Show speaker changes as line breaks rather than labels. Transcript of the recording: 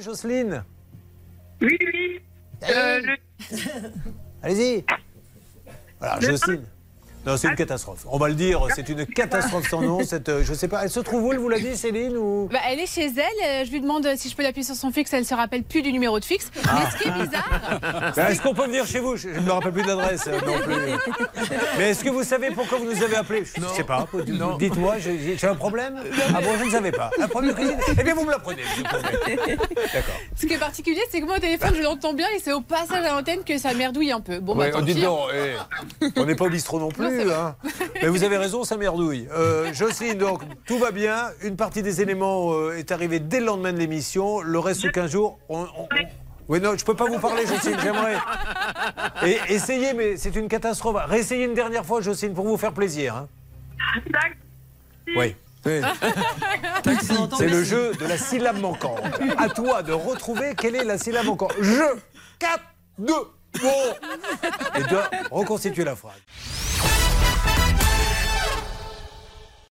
Jocelyne
Oui, oui. Euh, le-
Allez-y. Voilà, Jocelyne. Non, c'est une catastrophe. On va le dire, c'est une catastrophe sans nom. Cette, euh, je sais pas, elle se trouve où, elle vous l'a dit, Céline ou...
Bah, elle est chez elle. euh, Je lui demande si je peux l'appuyer sur son fixe. Elle se rappelle plus du numéro de fixe.
Ah.
Mais ce qui est bizarre,
Ben, Est-ce qu'on peut venir chez vous? Je ne me rappelle plus d'adresse euh, non plus. Mais est-ce que vous savez pourquoi vous nous avez appelé Je ne sais pas. Dites-moi, j'ai un problème Ah bon, je ne savais pas. Un problème de cuisine Eh bien, vous me l'apprenez. je vous promets. D'accord.
ce qui est particulier, c'est que moi au téléphone, je l'entends bien et c'est au passage à l'antenne que ça merdouille un peu. Bon, bah,
Ouais,
tant
dites
pis.
donc, eh, on n'est pas au bistrot non plus.
Non,
hein. Mais vous avez raison, ça merdouille. Euh, Jocelyne, donc, tout va bien. Une partie des éléments euh, est arrivée dès le lendemain de l'émission. Le reste, sous 15 jours, on. on- on- Oui, non, je peux pas vous parler, Jocelyne, j'aimerais. Et essayez, mais c'est une catastrophe. Réessayez une dernière fois, Jocelyne, pour vous faire plaisir. hein. Oui. C'est le jeu de la syllabe manquante. À toi de retrouver quelle est la syllabe manquante. Je, 4, 2, bon. Et de reconstituer la phrase.